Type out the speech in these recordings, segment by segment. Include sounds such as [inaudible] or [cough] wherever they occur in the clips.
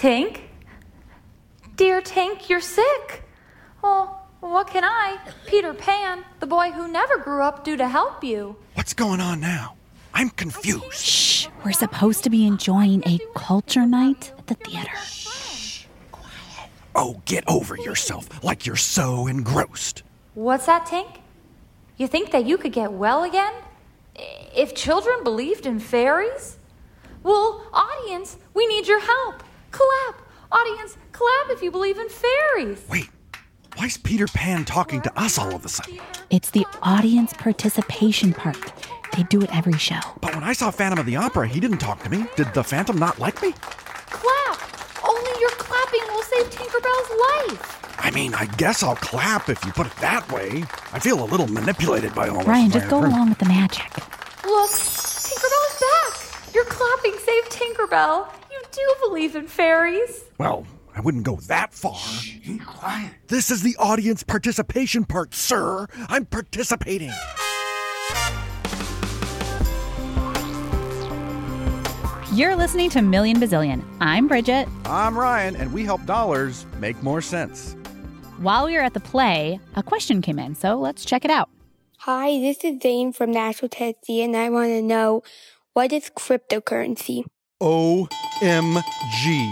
Tink? Dear Tink, you're sick. Oh, what can I, Peter Pan, the boy who never grew up, do to help you? What's going on now? I'm confused. Shh, we're supposed to be enjoying a culture night at the theater. Shh. Quiet. Oh, get over yourself like you're so engrossed. What's that, Tink? You think that you could get well again? If children believed in fairies? Well, audience, we need your help. Clap. Audience, clap if you believe in fairies. Wait, why's Peter Pan talking to us all of a sudden? It's the audience participation part. They do it every show. But when I saw Phantom of the Opera, he didn't talk to me. Did the Phantom not like me? Clap. Only your clapping will save Tinkerbell's life. I mean, I guess I'll clap if you put it that way. I feel a little manipulated by all this. Ryan, just go along with the magic. Look, Tinkerbell is back. Your clapping saved Tinkerbell. Do you do believe in fairies. Well, I wouldn't go that far. Shh, be quiet. This is the audience participation part, sir. I'm participating. You're listening to Million Bazillion. I'm Bridget. I'm Ryan, and we help dollars make more sense. While we were at the play, a question came in, so let's check it out. Hi, this is Zane from Nashville, Tennessee, and I want to know what is cryptocurrency? OMG.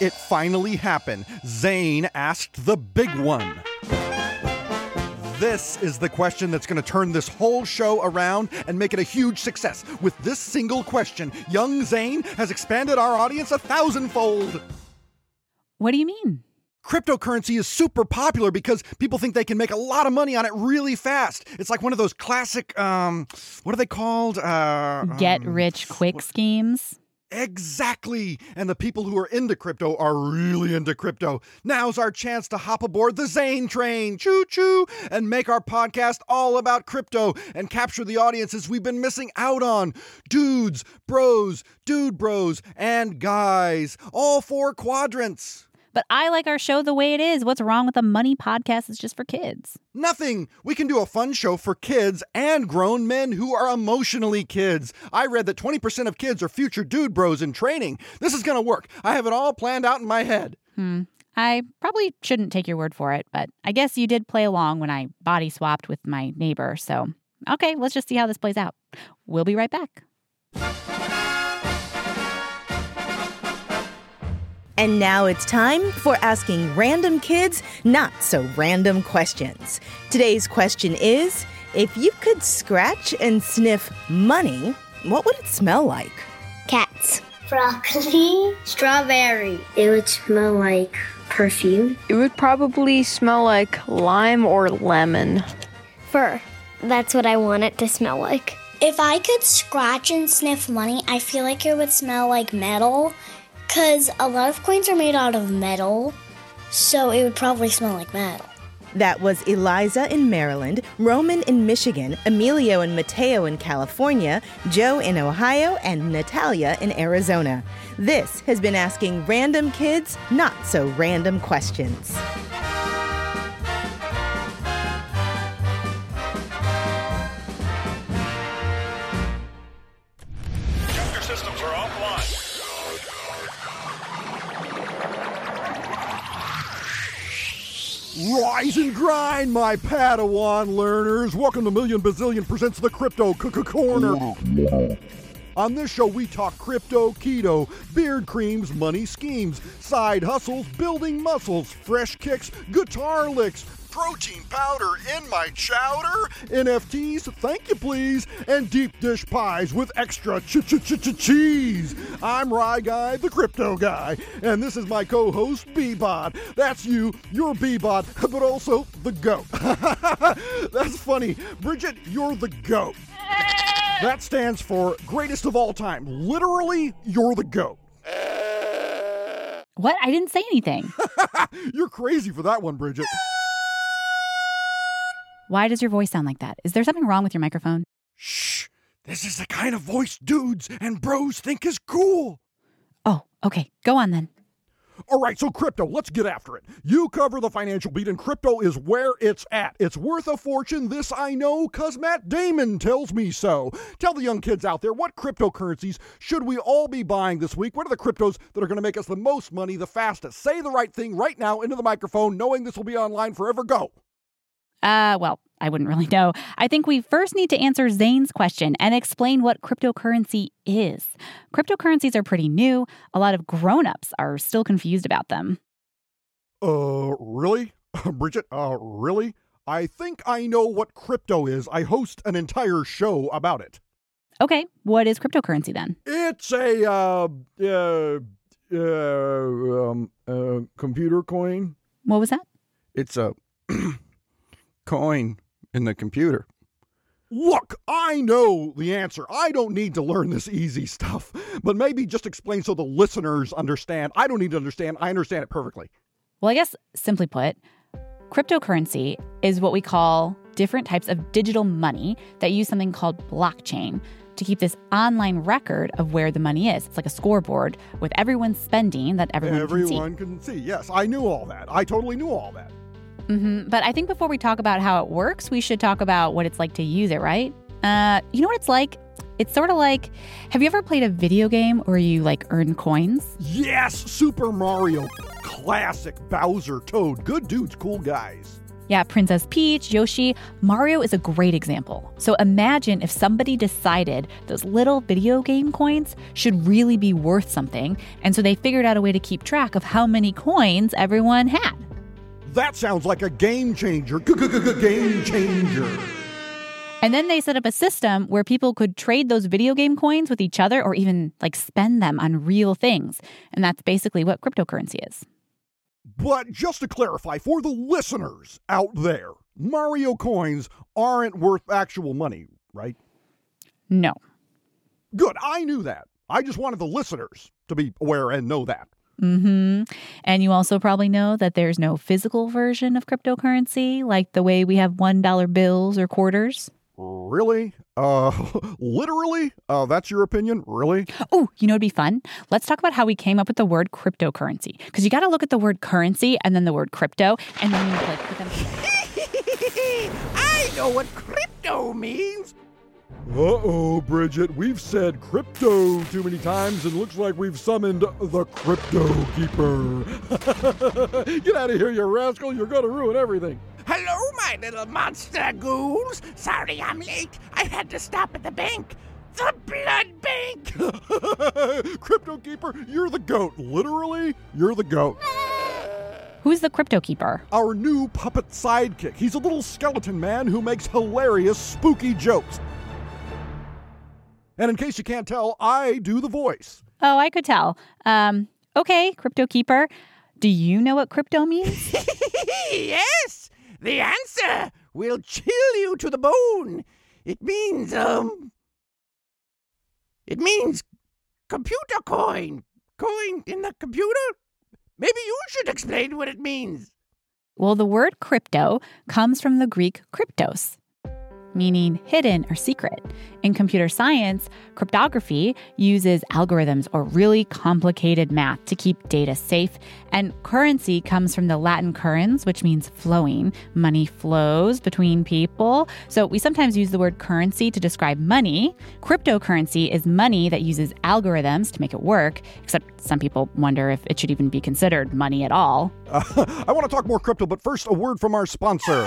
It finally happened. Zane asked the big one. This is the question that's going to turn this whole show around and make it a huge success. With this single question, young Zane has expanded our audience a thousandfold. What do you mean? Cryptocurrency is super popular because people think they can make a lot of money on it really fast. It's like one of those classic, um, what are they called? Uh, Get um, rich quick schemes? Exactly. And the people who are into crypto are really into crypto. Now's our chance to hop aboard the Zane train, choo choo, and make our podcast all about crypto and capture the audiences we've been missing out on. Dudes, bros, dude bros, and guys. All four quadrants. But I like our show the way it is. What's wrong with a money podcast that's just for kids? Nothing. We can do a fun show for kids and grown men who are emotionally kids. I read that 20% of kids are future dude bros in training. This is going to work. I have it all planned out in my head. Hmm. I probably shouldn't take your word for it, but I guess you did play along when I body swapped with my neighbor. So, okay, let's just see how this plays out. We'll be right back. And now it's time for asking random kids not so random questions. Today's question is if you could scratch and sniff money, what would it smell like? Cats. Broccoli. Strawberry. It would smell like perfume. It would probably smell like lime or lemon. Fur. That's what I want it to smell like. If I could scratch and sniff money, I feel like it would smell like metal. Because a lot of coins are made out of metal, so it would probably smell like metal. That was Eliza in Maryland, Roman in Michigan, Emilio and Mateo in California, Joe in Ohio, and Natalia in Arizona. This has been asking random kids not so random questions. My Padawan learners. Welcome to Million Bazillion Presents the Crypto Corner. On this show, we talk crypto, keto, beard creams, money schemes, side hustles, building muscles, fresh kicks, guitar licks, protein powder in my chowder, NFTs, thank you please, and deep dish pies with extra ch ch ch ch cheese. I'm Rye Guy, the crypto guy, and this is my co-host Bebot. That's you, you're Bebot, [laughs] but also the goat. [laughs] That's funny, Bridget. You're the goat. That stands for greatest of all time. Literally, you're the goat. [laughs] What? I didn't say anything. You're crazy for that one, Bridget. Why does your voice sound like that? Is there something wrong with your microphone? Shh. This is the kind of voice dudes and bros think is cool. Oh, okay. Go on then. All right, so crypto, let's get after it. You cover the financial beat, and crypto is where it's at. It's worth a fortune, this I know, because Matt Damon tells me so. Tell the young kids out there what cryptocurrencies should we all be buying this week? What are the cryptos that are going to make us the most money the fastest? Say the right thing right now into the microphone, knowing this will be online forever. Go. Uh, well, I wouldn't really know. I think we first need to answer Zane's question and explain what cryptocurrency is. Cryptocurrencies are pretty new. A lot of grown-ups are still confused about them. Uh, really? [laughs] Bridget, uh, really? I think I know what crypto is. I host an entire show about it. Okay, what is cryptocurrency then? It's a, uh, uh, uh, um, uh, computer coin. What was that? It's a [clears throat] coin in the computer. Look, I know the answer. I don't need to learn this easy stuff, but maybe just explain so the listeners understand. I don't need to understand. I understand it perfectly. Well, I guess simply put, cryptocurrency is what we call different types of digital money that use something called blockchain to keep this online record of where the money is. It's like a scoreboard with everyone's spending that everyone, Everyone can see. can see. Yes, I knew all that. I totally knew all that. Hmm But I think before we talk about how it works, we should talk about what it's like to use it, right? Uh, you know what it's like? It's sort of like have you ever played a video game where you like earn coins? Yes, Super Mario. Classic Bowser Toad. Good dudes, cool guys. Yeah, Princess Peach, Yoshi, Mario is a great example. So imagine if somebody decided those little video game coins should really be worth something, and so they figured out a way to keep track of how many coins everyone had. That sounds like a game changer. Game changer. And then they set up a system where people could trade those video game coins with each other or even like spend them on real things. And that's basically what cryptocurrency is. But just to clarify for the listeners out there, Mario coins aren't worth actual money, right? No. Good, I knew that. I just wanted the listeners to be aware and know that. Hmm And you also probably know that there's no physical version of cryptocurrency, like the way we have $1 bills or quarters. Really? Uh, [laughs] literally? Uh, that's your opinion? Really? Oh, you know it'd be fun? Let's talk about how we came up with the word cryptocurrency. Because you got to look at the word currency and then the word crypto, and then you click put them together. [laughs] I know what crypto means. Uh oh, Bridget, we've said crypto too many times and looks like we've summoned the Crypto Keeper. [laughs] Get out of here, you rascal. You're going to ruin everything. Hello, my little monster ghouls. Sorry I'm late. I had to stop at the bank. The blood bank. [laughs] Crypto Keeper, you're the goat. Literally, you're the goat. Who's the crypto keeper? Our new puppet sidekick. He's a little skeleton man who makes hilarious, spooky jokes. And in case you can't tell, I do the voice. Oh, I could tell. Um, okay, crypto keeper. Do you know what crypto means? [laughs] yes, the answer will chill you to the bone. It means, um, it means computer coin. Coin in the computer? Maybe you should explain what it means. well, the word crypto comes from the Greek kryptos, meaning hidden or secret. In computer science, cryptography uses algorithms or really complicated math to keep data safe. And currency comes from the Latin currens, which means flowing. Money flows between people. So we sometimes use the word currency to describe money. Cryptocurrency is money that uses algorithms to make it work, except some people wonder if it should even be considered money at all. Uh, [laughs] I want to talk more crypto, but first, a word from our sponsor.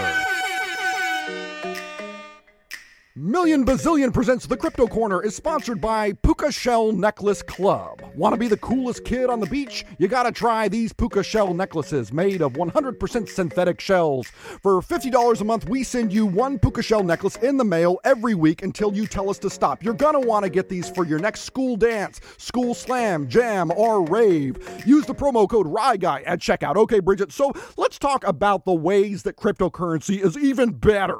Million Bazillion presents The Crypto Corner is sponsored by Puka Shell Necklace Club. Want to be the coolest kid on the beach? You gotta try these Puka Shell necklaces made of 100% synthetic shells. For $50 a month, we send you one Puka Shell necklace in the mail every week until you tell us to stop. You're gonna want to get these for your next school dance, school slam, jam, or rave. Use the promo code RYGUY at checkout. Okay, Bridget, so let's talk about the ways that cryptocurrency is even better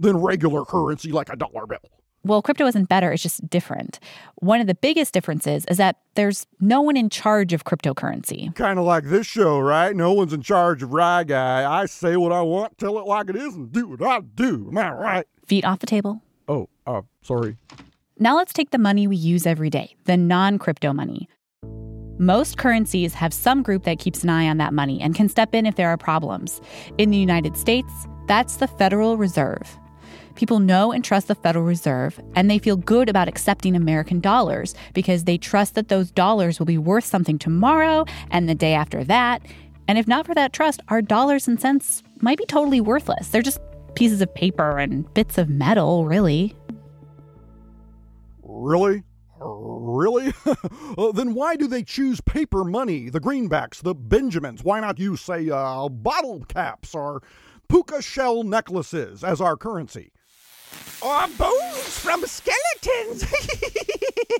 than regular currency like a dollar bill. Well, crypto isn't better, it's just different. One of the biggest differences is that there's no one in charge of cryptocurrency. Kind of like this show, right? No one's in charge of Rye Guy. I say what I want, tell it like it is, and do what I do. Am I right? Feet off the table. Oh, uh, sorry. Now let's take the money we use every day, the non crypto money. Most currencies have some group that keeps an eye on that money and can step in if there are problems. In the United States, that's the Federal Reserve. People know and trust the Federal Reserve, and they feel good about accepting American dollars because they trust that those dollars will be worth something tomorrow and the day after that. And if not for that trust, our dollars and cents might be totally worthless. They're just pieces of paper and bits of metal, really. Really? Really? [laughs] uh, then why do they choose paper money, the greenbacks, the Benjamins? Why not use, say, uh, bottle caps or puka shell necklaces as our currency? Or bones from skeletons.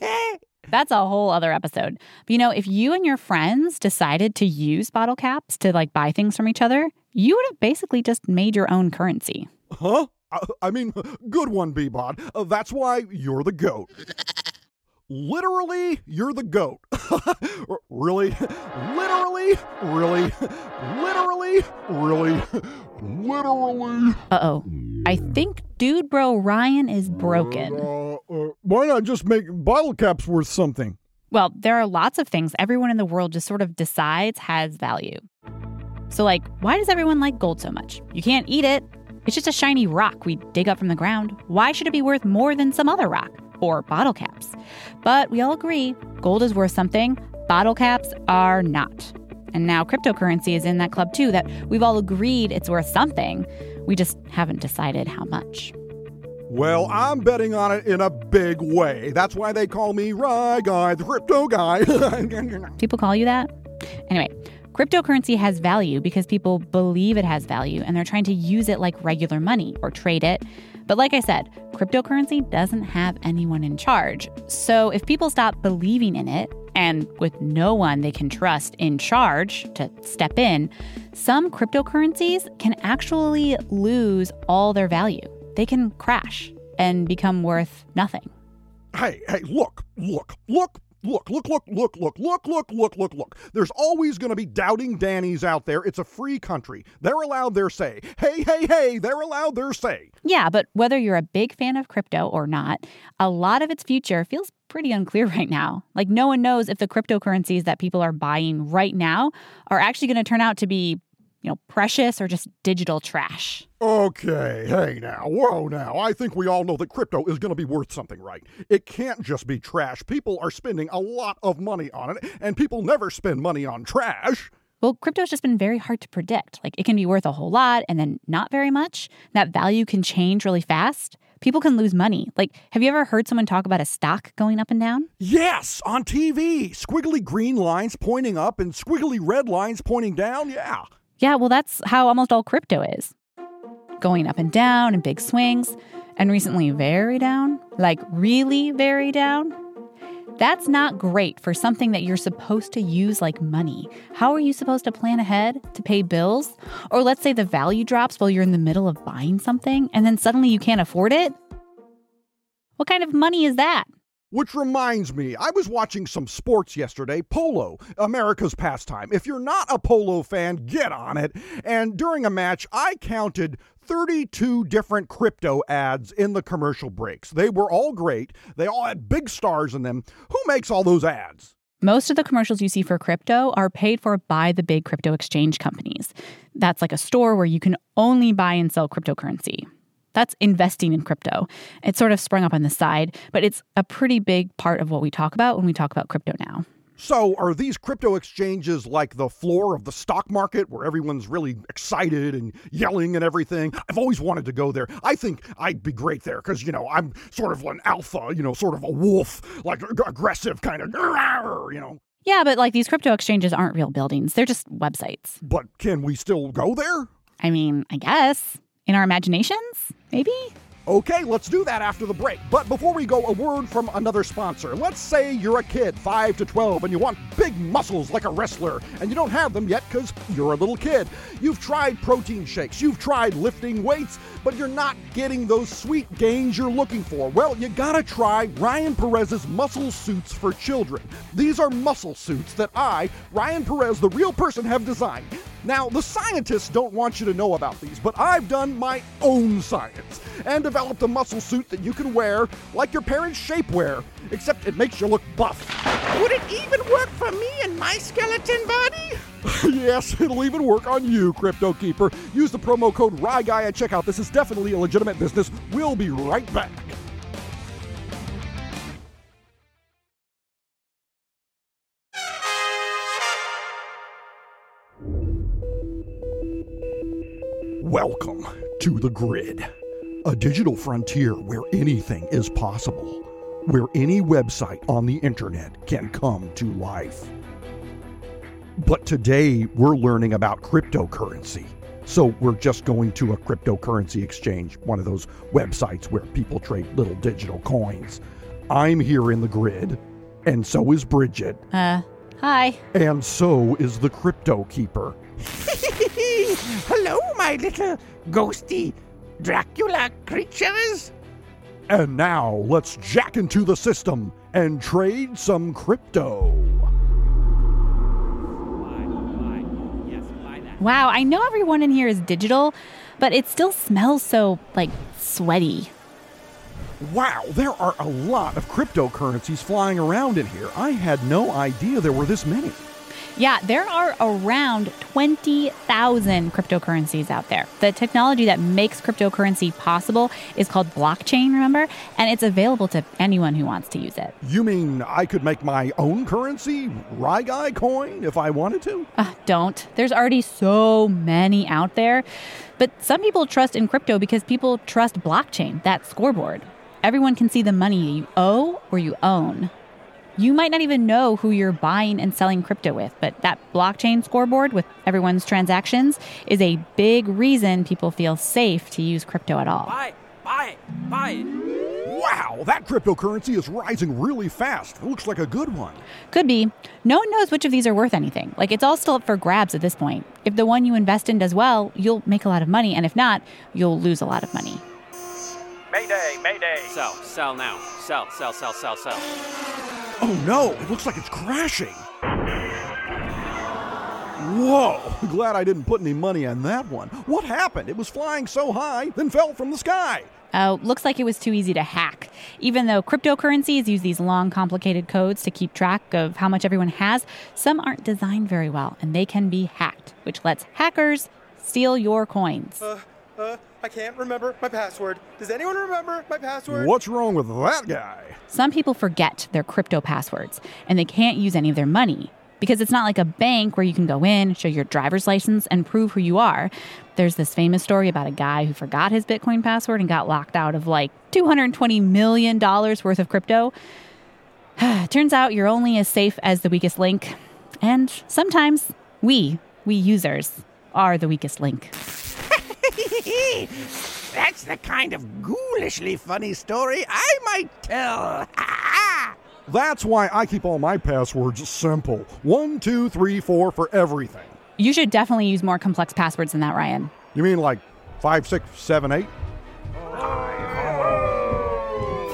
[laughs] That's a whole other episode. But you know, if you and your friends decided to use bottle caps to like buy things from each other, you would have basically just made your own currency. Huh? I, I mean, good one, Bebot. Uh, that's why you're the goat. Literally, you're the goat. [laughs] really? Literally? Really? Literally? Really? Literally? Uh oh. I think Dude Bro Ryan is broken. Uh, uh, why not just make bottle caps worth something? Well, there are lots of things everyone in the world just sort of decides has value. So, like, why does everyone like gold so much? You can't eat it. It's just a shiny rock we dig up from the ground. Why should it be worth more than some other rock? Or bottle caps? But we all agree gold is worth something, bottle caps are not. And now cryptocurrency is in that club too, that we've all agreed it's worth something. We just haven't decided how much. Well, I'm betting on it in a big way. That's why they call me Rye Guy, the crypto guy. [laughs] People call you that? Anyway, cryptocurrency has value because people believe it has value and they're trying to use it like regular money or trade it. But like I said, cryptocurrency doesn't have anyone in charge. So if people stop believing in it, and with no one they can trust in charge to step in, some cryptocurrencies can actually lose all their value. They can crash and become worth nothing. Hey, hey, look, look, look, look, look, look, look, look, look, look, look, look, look. There's always going to be doubting Dannies out there. It's a free country. They're allowed their say. Hey, hey, hey, they're allowed their say. Yeah, but whether you're a big fan of crypto or not, a lot of its future feels pretty unclear [laughs] right now. Like, no one knows if the cryptocurrencies that people are buying right now are actually going to turn out to be you know, precious or just digital trash. Oh, Okay, hey now, whoa now. I think we all know that crypto is going to be worth something, right? It can't just be trash. People are spending a lot of money on it, and people never spend money on trash. Well, crypto's just been very hard to predict. Like, it can be worth a whole lot and then not very much. That value can change really fast. People can lose money. Like, have you ever heard someone talk about a stock going up and down? Yes, on TV. Squiggly green lines pointing up and squiggly red lines pointing down. Yeah. Yeah, well, that's how almost all crypto is going up and down in big swings, and recently very down, like really very down. That's not great for something that you're supposed to use like money. How are you supposed to plan ahead to pay bills? Or let's say the value drops while you're in the middle of buying something and then suddenly you can't afford it? What kind of money is that? Which reminds me, I was watching some sports yesterday, polo, America's pastime. If you're not a polo fan, get on it. And during a match, I counted 32 different crypto ads in the commercial breaks. They were all great, they all had big stars in them. Who makes all those ads? Most of the commercials you see for crypto are paid for by the big crypto exchange companies. That's like a store where you can only buy and sell cryptocurrency. That's investing in crypto. It sort of sprung up on the side, but it's a pretty big part of what we talk about when we talk about crypto now. So, are these crypto exchanges like the floor of the stock market where everyone's really excited and yelling and everything? I've always wanted to go there. I think I'd be great there because, you know, I'm sort of an alpha, you know, sort of a wolf, like aggressive kind of, you know. Yeah, but like these crypto exchanges aren't real buildings, they're just websites. But can we still go there? I mean, I guess. In our imaginations, maybe? Okay, let's do that after the break. But before we go, a word from another sponsor. Let's say you're a kid, 5 to 12, and you want big muscles like a wrestler, and you don't have them yet because you're a little kid. You've tried protein shakes, you've tried lifting weights, but you're not getting those sweet gains you're looking for. Well, you gotta try Ryan Perez's muscle suits for children. These are muscle suits that I, Ryan Perez, the real person, have designed. Now, the scientists don't want you to know about these, but I've done my own science and developed a muscle suit that you can wear like your parents' shapewear. except it makes you look buff. Would it even work for me and my skeleton body? [laughs] yes, it'll even work on you, Crypto Keeper. Use the promo code RYGUY at checkout. This is definitely a legitimate business. We'll be right back. Welcome to the grid, a digital frontier where anything is possible, where any website on the internet can come to life. But today we're learning about cryptocurrency. So we're just going to a cryptocurrency exchange, one of those websites where people trade little digital coins. I'm here in the grid, and so is Bridget, Uh, hi. and so is the Crypto Keeper. [laughs] Hello, my little ghosty Dracula creatures. And now let's jack into the system and trade some crypto. Wow, I know everyone in here is digital, but it still smells so, like, sweaty. Wow, there are a lot of cryptocurrencies flying around in here. I had no idea there were this many. Yeah, there are around 20,000 cryptocurrencies out there. The technology that makes cryptocurrency possible is called blockchain, remember? And it's available to anyone who wants to use it. You mean I could make my own currency, Ryguy coin, if I wanted to? Uh, don't. There's already so many out there. But some people trust in crypto because people trust blockchain, that scoreboard. Everyone can see the money you owe or you own. You might not even know who you're buying and selling crypto with, but that blockchain scoreboard with everyone's transactions is a big reason people feel safe to use crypto at all. Buy it, buy it, buy it. Wow, that cryptocurrency is rising really fast. It looks like a good one. Could be. No one knows which of these are worth anything. Like, it's all still up for grabs at this point. If the one you invest in does well, you'll make a lot of money, and if not, you'll lose a lot of money. Mayday, mayday. Sell, sell now. Sell, sell, sell, sell, sell. Oh no, it looks like it's crashing. Whoa, [laughs] glad I didn't put any money on that one. What happened? It was flying so high, then fell from the sky. Oh, looks like it was too easy to hack. Even though cryptocurrencies use these long, complicated codes to keep track of how much everyone has, some aren't designed very well and they can be hacked, which lets hackers steal your coins. Uh, uh, I can't remember my password. Does anyone remember my password? What's wrong with that guy? Some people forget their crypto passwords and they can't use any of their money because it's not like a bank where you can go in, show your driver's license, and prove who you are. There's this famous story about a guy who forgot his Bitcoin password and got locked out of like $220 million worth of crypto. [sighs] Turns out you're only as safe as the weakest link. And sometimes we, we users, are the weakest link. [laughs] That's the kind of ghoulishly funny story I might tell. [laughs] That's why I keep all my passwords simple. One, two, three, four for everything. You should definitely use more complex passwords than that, Ryan. You mean like five, six, seven, eight?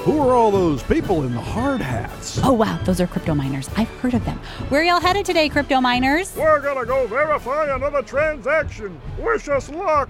Who are all those people in the hard hats? Oh, wow, those are crypto miners. I've heard of them. Where y'all headed today, crypto miners? We're gonna go verify another transaction. Wish us luck.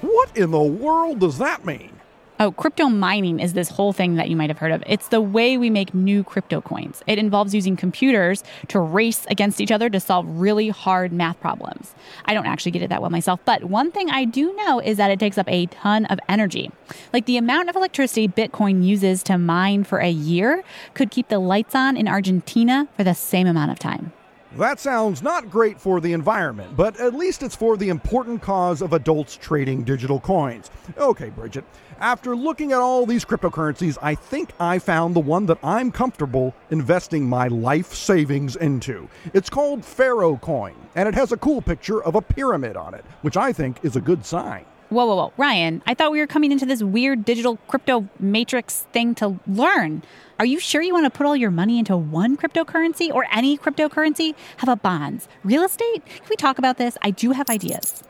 What in the world does that mean? Oh, crypto mining is this whole thing that you might have heard of. It's the way we make new crypto coins. It involves using computers to race against each other to solve really hard math problems. I don't actually get it that well myself, but one thing I do know is that it takes up a ton of energy. Like the amount of electricity Bitcoin uses to mine for a year could keep the lights on in Argentina for the same amount of time. That sounds not great for the environment, but at least it's for the important cause of adults trading digital coins. Okay, Bridget, after looking at all these cryptocurrencies, I think I found the one that I'm comfortable investing my life savings into. It's called Pharaoh Coin, and it has a cool picture of a pyramid on it, which I think is a good sign. Whoa, whoa, whoa. Ryan, I thought we were coming into this weird digital crypto matrix thing to learn. Are you sure you want to put all your money into one cryptocurrency or any cryptocurrency? How about bonds? Real estate? Can we talk about this? I do have ideas.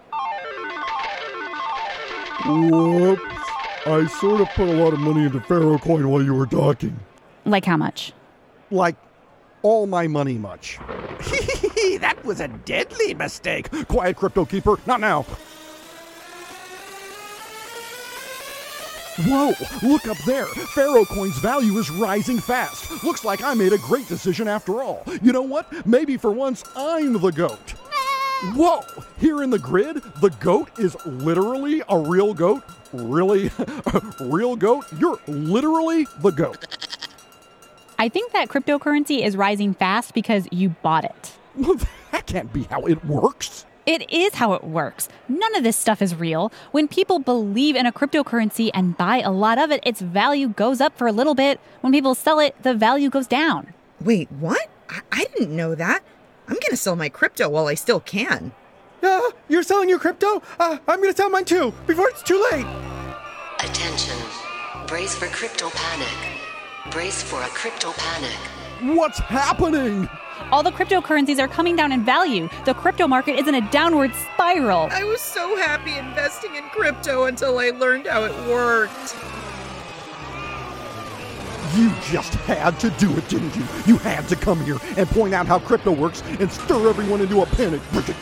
Whoops. I sort of put a lot of money into Pharaoh Coin while you were talking. Like how much? Like all my money much. [laughs] that was a deadly mistake. Quiet, Crypto Keeper. Not now. Whoa, look up there. Pharaoh Coin's value is rising fast. Looks like I made a great decision after all. You know what? Maybe for once I'm the goat. Whoa! Here in the grid, the goat is literally a real goat. Really? [laughs] real goat? You're literally the goat. I think that cryptocurrency is rising fast because you bought it. [laughs] that can't be how it works. It is how it works. None of this stuff is real. When people believe in a cryptocurrency and buy a lot of it, its value goes up for a little bit. When people sell it, the value goes down. Wait, what? I, I didn't know that. I'm going to sell my crypto while I still can. Uh, you're selling your crypto? Uh, I'm going to sell mine too, before it's too late. Attention. Brace for crypto panic. Brace for a crypto panic. What's happening? All the cryptocurrencies are coming down in value. The crypto market is in a downward spiral. I was so happy investing in crypto until I learned how it worked. You just had to do it, didn't you? You had to come here and point out how crypto works and stir everyone into a panic, Bridget.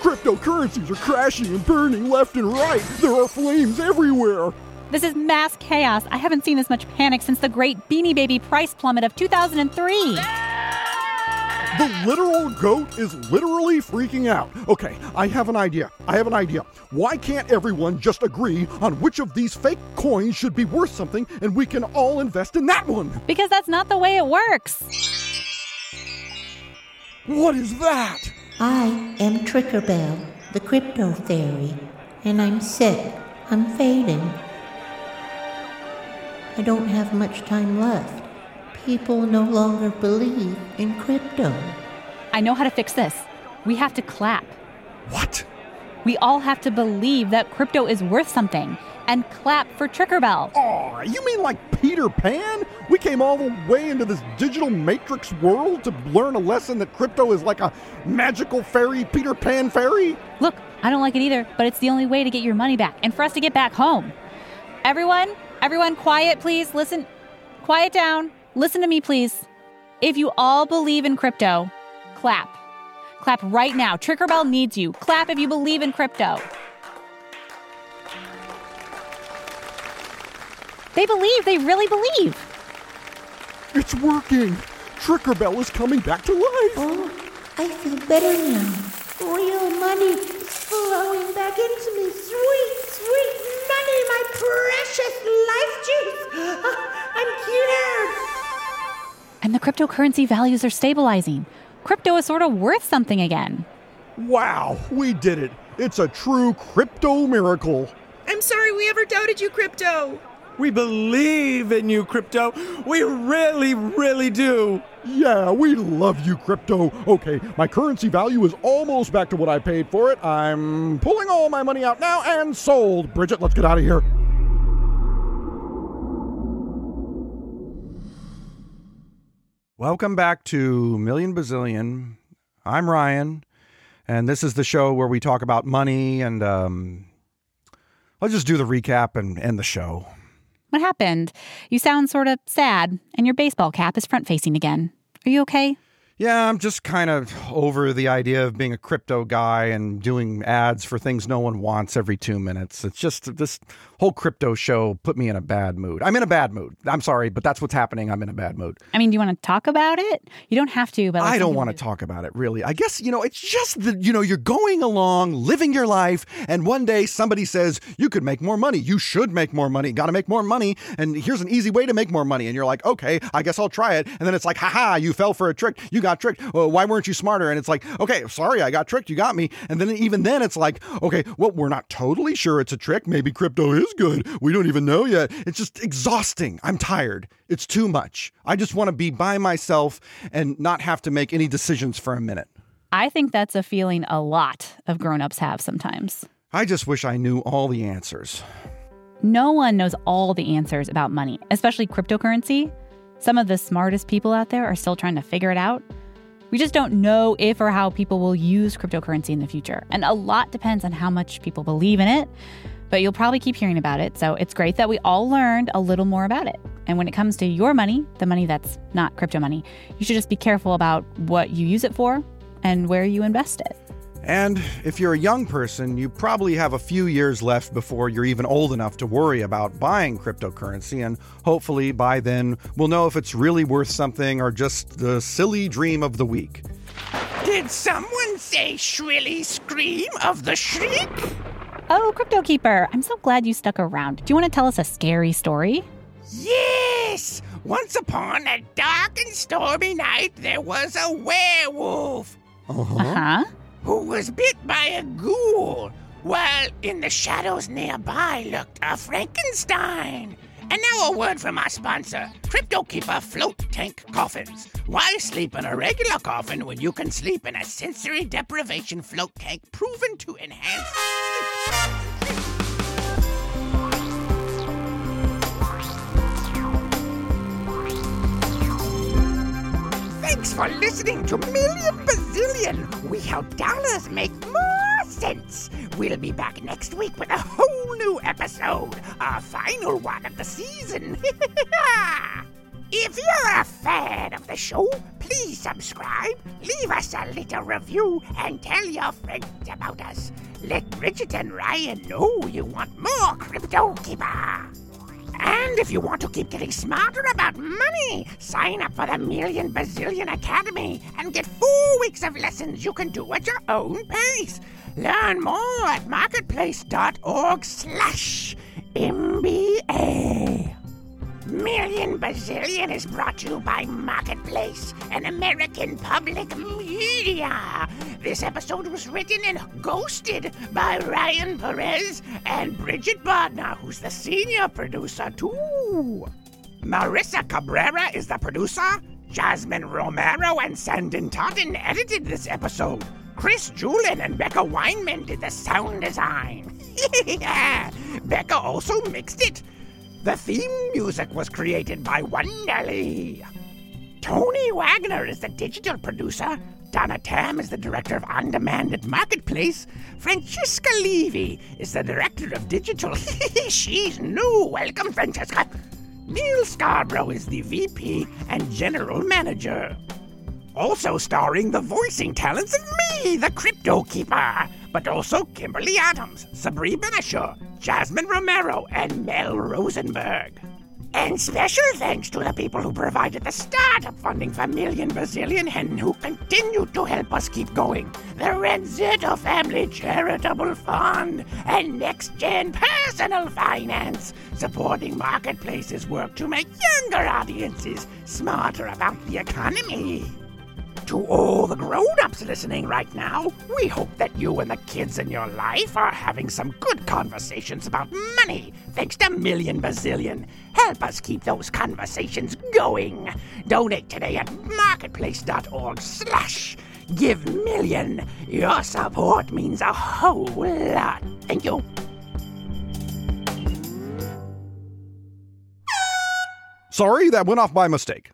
Cryptocurrencies are crashing and burning left and right. There are flames everywhere. This is mass chaos. I haven't seen this much panic since the great Beanie Baby price plummet of 2003. The literal goat is literally freaking out. Okay, I have an idea. I have an idea. Why can't everyone just agree on which of these fake coins should be worth something and we can all invest in that one? Because that's not the way it works. What is that? I am Trickerbell, the crypto fairy, and I'm sick. I'm fading. I don't have much time left. People no longer believe in crypto. I know how to fix this. We have to clap. What? We all have to believe that crypto is worth something and clap for Trickerbell. Aw, you mean like Peter Pan? We came all the way into this digital matrix world to learn a lesson that crypto is like a magical fairy Peter Pan fairy? Look, I don't like it either, but it's the only way to get your money back and for us to get back home. Everyone, everyone, quiet, please. Listen. Quiet down. Listen to me, please. If you all believe in crypto, clap. Clap right now. Trickerbell needs you. Clap if you believe in crypto. They believe. They really believe. It's working. Trickerbell is coming back to life. Oh, I feel better now. Real money is flowing back into me. Sweet, sweet money, my precious life juice. [laughs] I'm cured. And the cryptocurrency values are stabilizing. Crypto is sort of worth something again. Wow, we did it. It's a true crypto miracle. I'm sorry we ever doubted you, crypto. We believe in you, crypto. We really, really do. Yeah, we love you, crypto. Okay, my currency value is almost back to what I paid for it. I'm pulling all my money out now and sold. Bridget, let's get out of here. Welcome back to Million Bazillion. I'm Ryan, and this is the show where we talk about money and um, let's just do the recap and end the show. What happened? You sound sort of sad, and your baseball cap is front facing again. Are you okay? Yeah, I'm just kind of over the idea of being a crypto guy and doing ads for things no one wants every two minutes. It's just this whole crypto show put me in a bad mood. I'm in a bad mood. I'm sorry, but that's what's happening. I'm in a bad mood. I mean, do you want to talk about it? You don't have to, but I don't want to talk about it really. I guess, you know, it's just that, you know, you're going along, living your life, and one day somebody says, you could make more money. You should make more money. Got to make more money. And here's an easy way to make more money. And you're like, okay, I guess I'll try it. And then it's like, haha, you fell for a trick. You got tricked. Well, why weren't you smarter? And it's like, okay, sorry, I got tricked. You got me. And then even then it's like, okay, well, we're not totally sure it's a trick. Maybe crypto is good. We don't even know yet. It's just exhausting. I'm tired. It's too much. I just want to be by myself and not have to make any decisions for a minute. I think that's a feeling a lot of grown-ups have sometimes. I just wish I knew all the answers. No one knows all the answers about money, especially cryptocurrency. Some of the smartest people out there are still trying to figure it out. We just don't know if or how people will use cryptocurrency in the future. And a lot depends on how much people believe in it. But you'll probably keep hearing about it. So it's great that we all learned a little more about it. And when it comes to your money, the money that's not crypto money, you should just be careful about what you use it for and where you invest it. And if you're a young person, you probably have a few years left before you're even old enough to worry about buying cryptocurrency, and hopefully by then we'll know if it's really worth something or just the silly dream of the week. Did someone say shrilly scream of the shriek? Oh, Crypto Keeper, I'm so glad you stuck around. Do you want to tell us a scary story? Yes! Once upon a dark and stormy night, there was a werewolf. Uh-huh. Uh-huh. Who was bit by a ghoul, while in the shadows nearby lurked a Frankenstein. And now a word from our sponsor, Crypto Keeper Float Tank Coffins. Why sleep in a regular coffin when you can sleep in a sensory deprivation float tank proven to enhance Thanks for listening to Million Bazillion. We help dollars make more sense. We'll be back next week with a whole new episode, our final one of the season. [laughs] if you're a fan of the show, please subscribe, leave us a little review, and tell your friends about us. Let Bridget and Ryan know you want more Crypto Keeper. And if you want to keep getting smarter about money, sign up for the Million Bazillion Academy and get four weeks of lessons you can do at your own pace. Learn more at marketplace.org slash MBA. Million Bazillion is brought to you by Marketplace, an American public media. This episode was written and ghosted by Ryan Perez and Bridget Bodnar, who's the senior producer, too. Marissa Cabrera is the producer. Jasmine Romero and Sanden Totten edited this episode. Chris Julin and Becca Weinman did the sound design. [laughs] Becca also mixed it. The theme music was created by Wonderly. Tony Wagner is the digital producer. Donna Tam is the director of On Demand at Marketplace. Francesca Levy is the director of digital. [laughs] She's new. Welcome, Francesca. Neal Scarbrough is the VP and general manager. Also starring the voicing talents of me, the Crypto Keeper, but also Kimberly Adams, Sabri Ben-Achour, Jasmine Romero, and Mel Rosenberg. And special thanks to the people who provided the startup funding for Million Bazillion Hen who continue to help us keep going. The Renzetto Family Charitable Fund and Next Gen Personal Finance, supporting Marketplace's work to make younger audiences smarter about the economy. To all the grown ups listening right now, we hope that you and the kids in your life are having some good conversations about money thanks to Million Bazillion. Help us keep those conversations going. Donate today at marketplace.org slash give million. Your support means a whole lot. Thank you. Sorry, that went off by mistake.